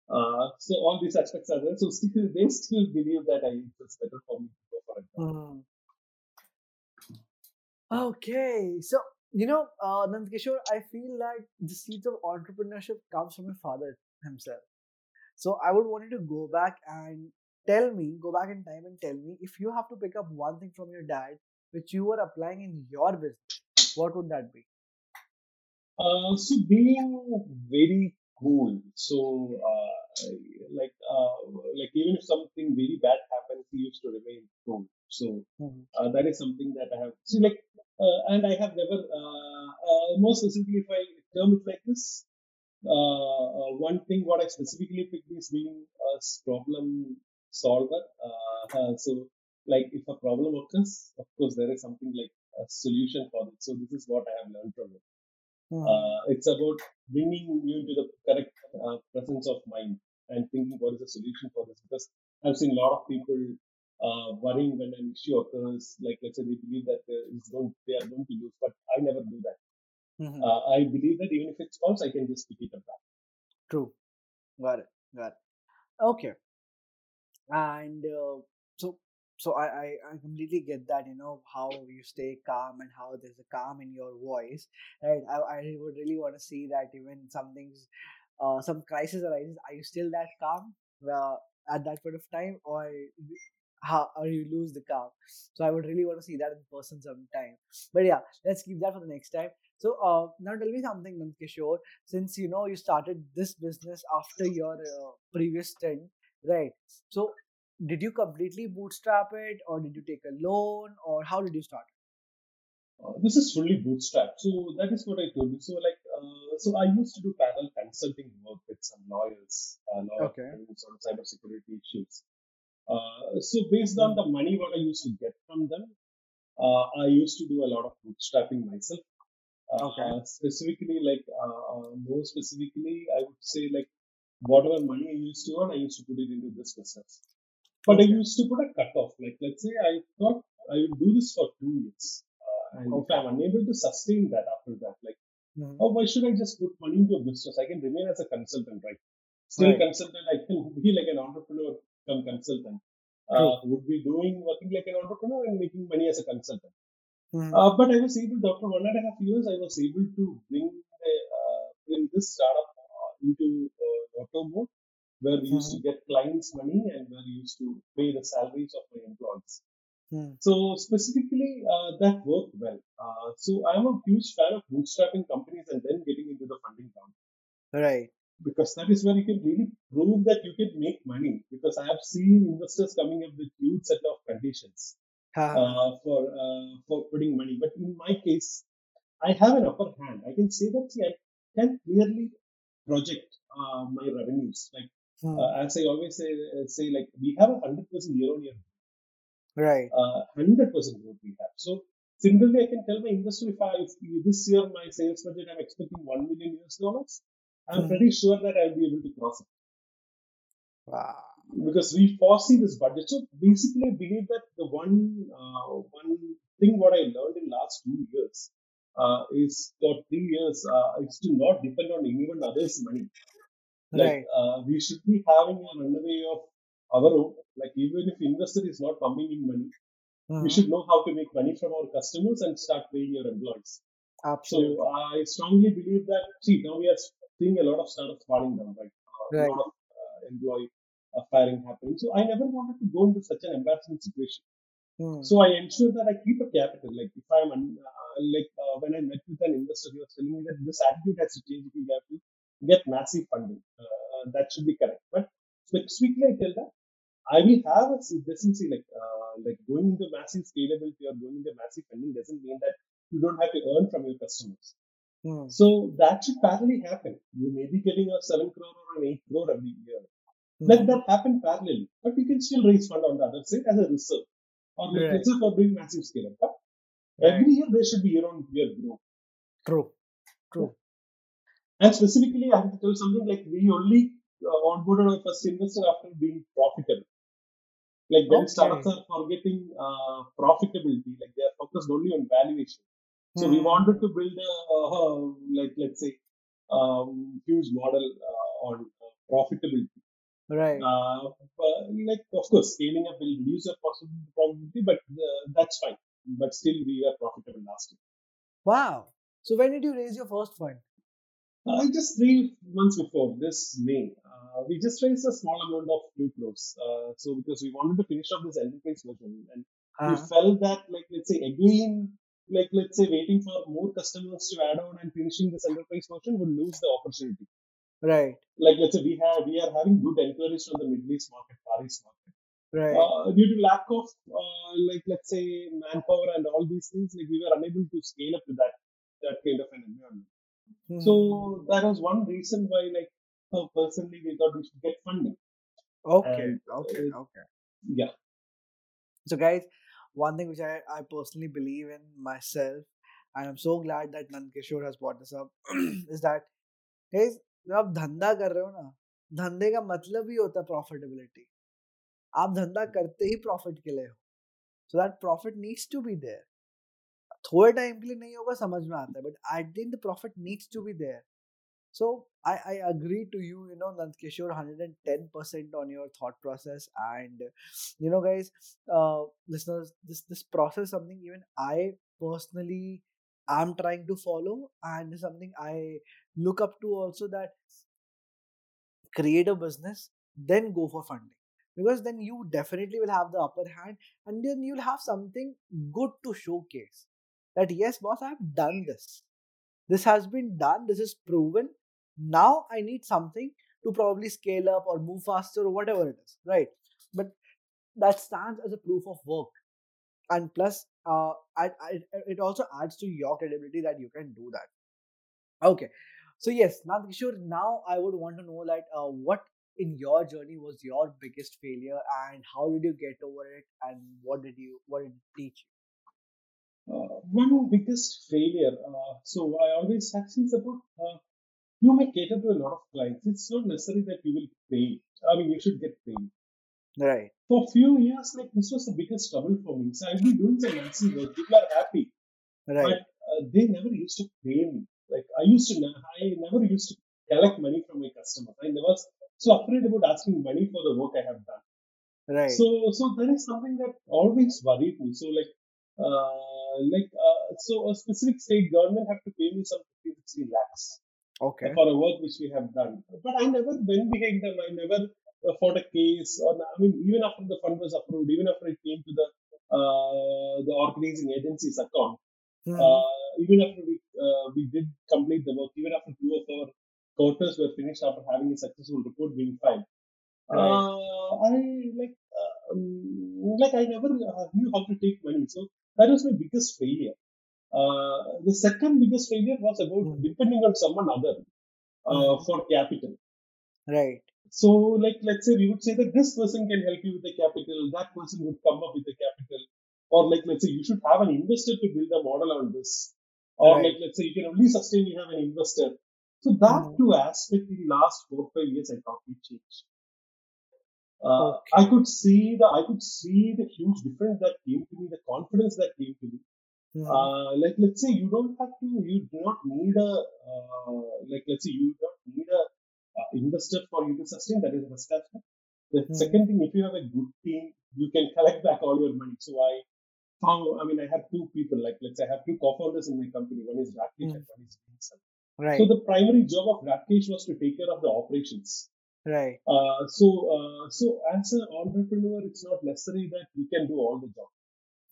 Uh, so all these aspects are there. So still, they still believe that I, it's better for me to go for a job. Hmm. Okay, so you know, uh, Nandkishore, I feel like the seeds of entrepreneurship comes from your father himself. So I would want you to go back and tell me, go back in time and tell me if you have to pick up one thing from your dad which you were applying in your business, what would that be? Uh, so being very cool. So uh, like uh, like even if something very bad happens, he used to remain cool. So Mhm. uh, that is something that I have. See, like, and I have never. Uh, uh, more specifically, if I term it like this, uh, uh, one thing what I specifically picked is being a problem solver. Uh, uh, so, like, if a problem occurs, of course, there is something like a solution for it. So, this is what I have learned from it. Mhm. Uh, it's about bringing you into the correct uh, presence of mind and thinking what is the solution for this. Because I've seen a lot of people uh, worrying when an issue occurs. Like let's say they believe that there is going, they are going to lose, but I never do that. Mhm. Uh, I believe that even if it's falls, I can just pick it up back. True. Got it. Got it. Okay. And uh, so, so I, I, I completely get that, you know, how you stay calm and how there's a calm in your voice, right? I, I would really want to see that even something's, uh, some crisis arises, are you still that calm uh, at that point of time, or how, or you lose the calm? So I would really want to see that in person sometime. But yeah, let's keep that for the next time. So uh, now tell me something, Nandkishore since you know you started this business after your uh, previous stint right so did you completely bootstrap it or did you take a loan or how did you start Uh, this is fully bootstrapped. So that is what I told you. So like, uh, so I used to do panel consulting work with some lawyers, uh, lawyers Okay. sort of cybersecurity issues. Uh, so based on the money what I used to get from them, uh, I used to do a lot of bootstrapping myself. Uh, Okay. Specifically, like uh, uh, more specifically, I would say like whatever money I used to earn, I used to put it into this business. But I used to put a cutoff. Like let's say I thought I would do this for two years, uh, and if I'm unable to sustain that after that, like Mhm. oh, why should I just put money into a business? I can remain as a consultant, right? Still Right. consultant, I can be like an entrepreneur, come consultant. Uh, would be doing working like an entrepreneur and making money as a consultant. Mhm. Uh, but I was able after one and a half years, I was able to bring the, uh, bring this startup uh, into uh, auto mode, where we used to get clients' money and where we used to pay the salaries of my employees. Mhm. So specifically, uh, that worked well. Uh, so I'm a huge fan of bootstrapping companies and then getting into the funding round right because that is where you can really prove that you can make money. Because I have seen investors coming up with huge set of conditions uh, for uh, for putting money. But in my case, I have an upper hand. I can say that see, I can clearly project uh, my revenues. Like Mhm. uh, as I always say, uh, say like we have a hundred percent year on year, right hundred percent growth we have. So similarly, I can tell my investor if I if this year my sales budget I'm expecting one million US dollars, I'm pretty sure that I'll be able to cross it. wow because we foresee this budget. So basically, I believe that the one uh, one thing what I learned in last two years uh, is or three years uh, is to not depend on anyone else's money. Like right uh, we should be having a runway of our own. Like even if investor is not pumping in money, we Mhm. should know how to make money from our customers and start paying your employees. Absolutely. So I strongly believe that. See, now we are seeing a lot of startups falling down, right? Uh, a lot of uh, employee uh, firing happening. So I never wanted to go into such an embarrassing situation. Hmm. So I ensure that I keep a capital. Like if I'm un- uh, like uh, when I met with an investor, he was telling me that this attitude has to change if you have to get massive funding. Uh, that should be correct. But specifically, I tell that I will have a decency like uh, like going into massive scalability or going into massive funding doesn't mean that you don't have to earn from your customers. Hmm. So that should parallelly happen. You may be getting a seven crore or an eight crore every year. Hmm. Let that happen parallelly, but you can still raise fund on the other side as a reserve or Right. say for doing massive scale up. But Right. every year there should be year on year growth. True. True. And specifically, I have to tell something like we only uh, onboarded our first investor after being profitable. Like when Okay. startups are forgetting uh, profitability, like they are focused only on valuation. So we Hmm. wanted to build a, uh, like let's say, um, huge model uh, on profitability. Right. Uh, but, like of course, scaling up will reduce your probability, but uh, that's fine. But still, we were profitable last year. Wow. So when did you raise your first fund? Uh, just three months before this May, uh, we just raised a small amount of two crores. Uh, so because we wanted to finish off this enterprise version, and we Uh, felt that like let's say again, like let's say waiting for more customers to add on and finishing this enterprise version would lose the opportunity. right. Like let's say we have we are having good enquiries from the Middle East market, Far East market. Right. Uh, due to lack of uh, like let's say manpower and all these things, like we were unable to scale up to that that kind of an environment. Hmm. So that was one reason why, like, uh, personally, we thought we should get funding. Okay. and, Okay. uh, Okay. Yeah. So, guys, one thing which I, I personally believe in myself, and I'm so glad that Nandkishore has brought this up, is that, guys, जब आप धंधा कर रहे हो ना धंधे का मतलब ही होता है प्रॉफिटेबिलिटी आप धंधा करते ही प्रॉफिट के लिए हो so that profit needs to be there थोड़े टाइम के लिए नहीं होगा समझ में आता है but at the the profit needs to be there So I, I agree to you, you know, Nandkishore, 110% on your thought process. And you know, guys, uh, listeners, this this process something even I personally am trying to follow, and something I look up to also that create a business, then go for funding. Because then you definitely will have the upper hand, and then you'll have something good to showcase. That yes, boss, I have done this. This has been done. This is proven. Now I need something to probably scale up or move faster or whatever it is, right? But that stands as a proof of work, and plus, uh, I, I, it also adds to your credibility that you can do that. Okay, so yes, Nand Kishore, now I would want to know like uh, what in your journey was your biggest failure and how did you get over it and what did you what did it teach you? Uh, one biggest failure. Uh, so I always actually it's about uh, you may cater to a lot of clients. It's not necessary that you will pay. I mean, you should get paid. Right. For a few years, like this was the biggest trouble for me. So I've been doing some massive work. People are happy, Right. but uh, they never used to pay me. Like I used to, I never used to collect money from my customers. I never was so afraid about asking money for the work I have done. Right. So, so that is something that always worried me. So, like, uh, like, uh, so a specific state government have to pay me some 50, 60 lakhs okay. for a work which we have done. But I never went behind them. I never uh, fought a case. Or I mean, even after the fund was approved, even after it came to the uh, the organizing agency's account, Mhm. uh, even after we uh, we did complete the work, even after two of our quarters were finished after having a successful report being filed, Right. uh, I like uh, um, like I never uh, knew how to take money. So that was my biggest failure. Uh, the second biggest failure was about Hmm. depending on someone other uh, Mhm. for capital. Right. So, like, let's say we would say that this person can help you with the capital, that person would come up with the capital, or like, let's say you should have an investor to build a model on this, or Right. like, let's say you can only sustain you have an investor. So that Mhm. two aspect in last four five years I totally changed. Uh, Okay. I could see the I could see the huge difference that came to me, the confidence that came to me. Mhm. Uh, like let's say you don't have to, you do not need a uh, like let's say you don't need a uh, investor for you to sustain. That is the first aspect. The Hmm. second thing, if you have a good team, you can collect back all your money. So I found, I mean, I have two people. Like let's say I have two co-founders in my company. One is Rakesh Hmm. and one is Vincent. right. So the primary job of Rakesh was to take care of the operations. Right. Uh, so, uh, so as an entrepreneur, it's not necessary that you can do all the job.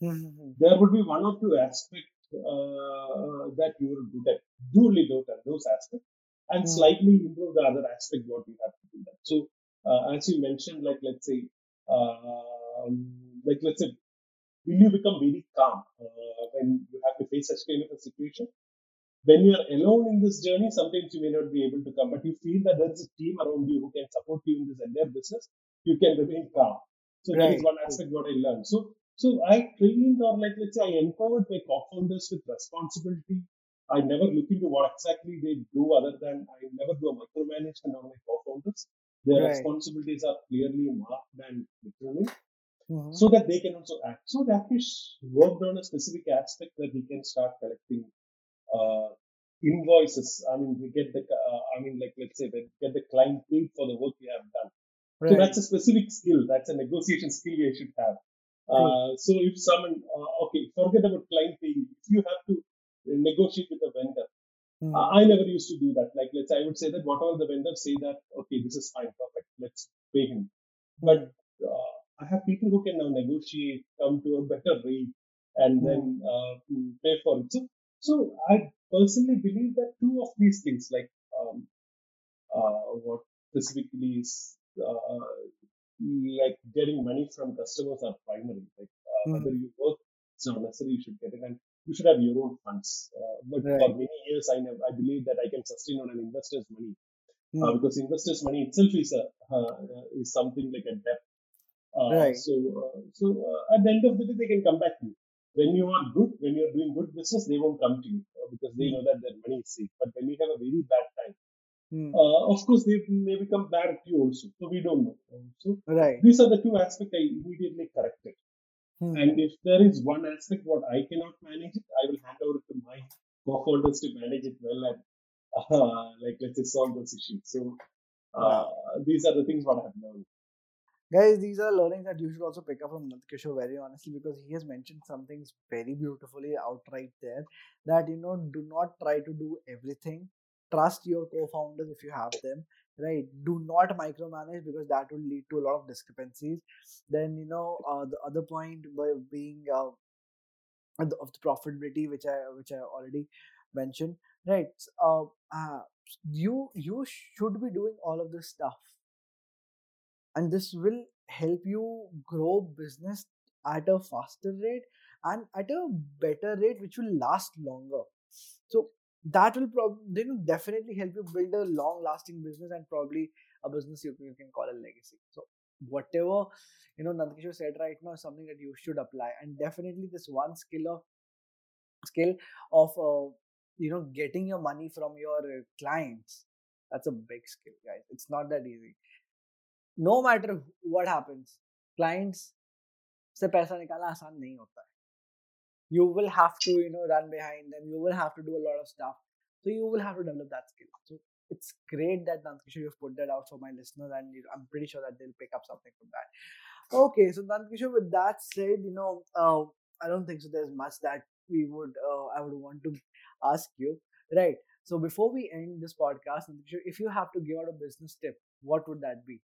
Mm-hmm. There would be one or two aspects uh, that you are good at. Do little at those aspects, and Mm. slightly improve the other aspect what you have to do that. So, uh, as you mentioned, like let's say, um, like let's say, will you become very calm uh, when you have to face such kind of a situation? When you are alone in this journey, sometimes you may not be able to come, but you feel that there is a team around you who can support you in this entire business. You can remain calm. So that is one aspect what I learned. So so I trained or like let's say I empowered my co-founders with responsibility. I never look into what exactly they do other than I never do a micromanagement on my co-founders. Their Right. responsibilities are clearly marked and determined Mhm. so that they can also act. So Rakesh worked on a specific aspect where he can start collecting uh, invoices. I mean, we get the, uh, I mean, like let's say, we get the client paid for the work we have done. So that's a specific skill. That's a negotiation skill you should have. Uh, so if someone, uh, okay, forget about client paying. If you have to negotiate with a vendor, Mhm. uh, I never used to do that. Like, let's say I would say that whatever the vendor say that, okay, this is fine, perfect, let's pay him. But uh, I have people who can now negotiate, come to a better rate, and then uh, mm, pay for it. So, so I personally believe that two of these things, like um, uh, what specifically is uh, like getting money from customers are primary. Like uh, Mhm. whether you work, it's not necessary you should get it, and you should have your own funds. Uh, but for many years, I never, I believe that I can sustain on an investor's money uh, Mm. because investors' money itself is a uh, uh, is something like a debt. Uh, Right. So, uh, so uh, at the end of the day, they can come back to you. When you are good, when you are doing good business, they won't come to you because they Mm. know that their money is safe. But when you have a very bad time, Mm. uh, of course, they may become bad at you also. So we don't know. So Right. these are the two aspects I immediately corrected. Mm. And if there is one aspect what I cannot manage it, I will hand over to my co-founders to manage it well and uh, like let's say solve those issues. So uh, these are the things what I have learned. Guys, these are learnings that you should also pick up from Nandkishore very honestly because he has mentioned some things very beautifully outright there that you know do not try to do everything. Trust your co-founders if you have them, right? Do not micromanage because that will lead to a lot of discrepancies. Then you know uh, the other point by being uh, of the profitability which I which I already mentioned, right? Uh, uh, you you should be doing all of this stuff and this will help you grow business at a faster rate and at a better rate which will last longer so that will prob- then definitely help you build a long lasting business and probably a business you, you can call a legacy so whatever you know Nandkishore said right now is something that you should apply and definitely this one skill of skill of uh, you know getting your money from your uh, clients that's a big skill guys it's not that easy no matter what happens clients से पैसा निकालना आसान नहीं होता है You will have to you know run behind them. You will have to do a lot of stuff. So you will have to develop that skill. So it's great that Nandkishore you've put that out for my listeners and I'm pretty sure that they'll pick up something from that. Okay so Nandkishore with that said you know uh, I don't think so there's much that we would uh, I would want to ask you. Right. So before we end this podcast Nandkishore, if you have to give out a business tip what would that be?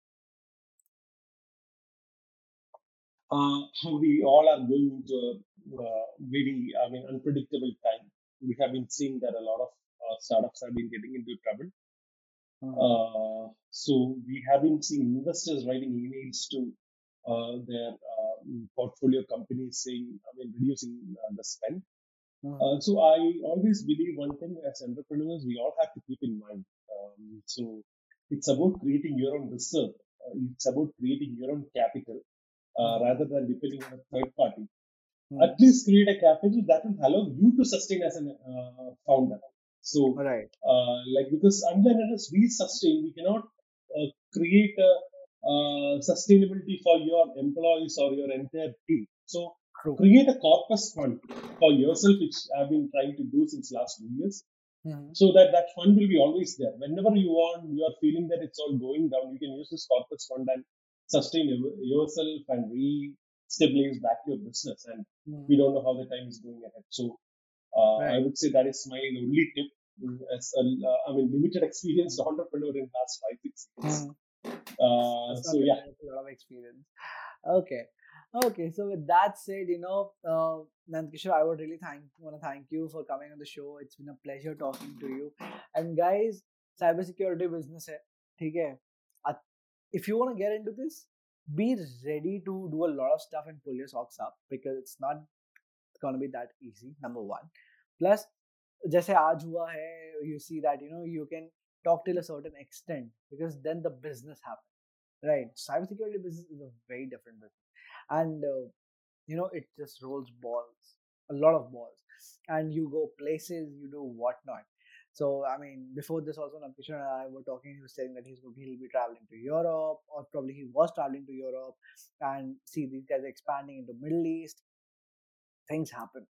Uh, we all are going into very, I mean, unpredictable time. We have been seeing that a lot of uh, startups have been getting into trouble. Hmm. Uh, so we have been seeing investors writing emails to uh, their uh, portfolio companies saying, I mean, reducing uh, the spend. Hmm. Uh, so I always believe one thing as entrepreneurs, we all have to keep in mind. Um, so it's about creating your own reserve. Uh, it's about creating your own capital uh, rather than depending on a third party. Hmm. At least create a capital that will allow you to sustain as a uh, founder. So right uh, like because unless we sustain, we cannot uh, create a uh, sustainability for your employees or your entire team. So true create a corpus fund for yourself, which I've been trying to do since last two years, Mhm. so that that fund will be always there. Whenever you want, you are feeling that it's all going down, you can use this corpus fund and sustain yourself and re-stabilize back your business. And Mhm. we don't know how the time is going ahead. So uh, I would say that is my only tip. mm, As a, uh, I mean, limited experienced entrepreneur in last five six years. Mhm. Uh, so yeah, a lot of experience. Okay, okay. So with that said, you know, uh, Nandkishore, I would really thank want to thank you for coming on the show. It's been a pleasure talking to you. And guys, cybersecurity business hai, theek hai? If you want to get into this, be ready to do a lot of stuff and pull your socks up because it's not going to be that easy. Number one. Plus, जैसे आज हुआ है, you see that you know you can talk till a certain extent because then the business happens right cybersecurity business is a very different business and uh, you know it just rolls balls a lot of balls and you go places you do whatnot so i mean before this also Nandkishore and i were talking he was saying that he's he'll be traveling to europe or probably he was traveling to europe and see these guys expanding into middle east. Things happen.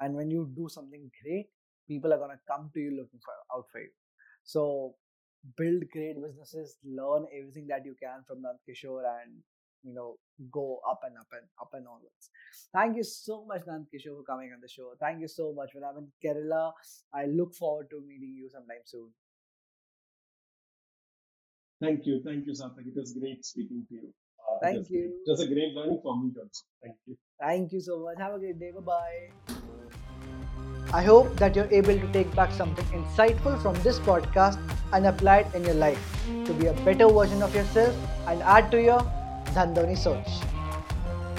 And when you do something great people are to come to you looking for out for you. So build great businesses, learn everything that you can from Nand Kishore and you know go up and up and up and onwards. Thank you so much, Nand Kishore, for coming on the show. Thank you so much. When I'm in Kerala, I look forward to meeting you sometime soon. Thank you. Thank you, Sarthak. It was great speaking to you. Uh, Thank it you. It was a great learning for me also. Thank you. Thank you so much. Have a great day. Bye bye. I hope that you're able to take back something insightful from this podcast and apply it in your life to be a better version of yourself and add to your Dhandho Ni Soch.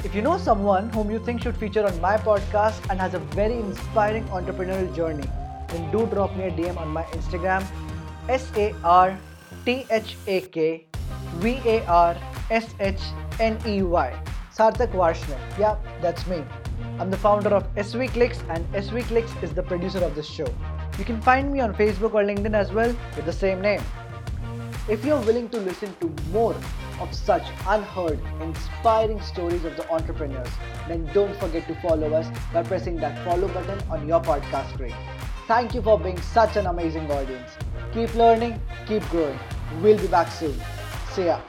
If you know someone whom you think should feature on my podcast and has a very inspiring entrepreneurial journey, then do drop me a DM on my Instagram S A R T H A K V A R S H N E Y. Sarthak Varshney. Yeah, that's me. I'm the founder of SV Clicks and SV Clicks is the producer of this show. You can find me on Facebook or LinkedIn as well with the same name. If you're willing to listen to more of such unheard, inspiring stories of the entrepreneurs, then don't forget to follow us by pressing that follow button on your podcast screen. Thank you for being such an amazing audience. Keep learning, keep growing. We'll be back soon. See ya.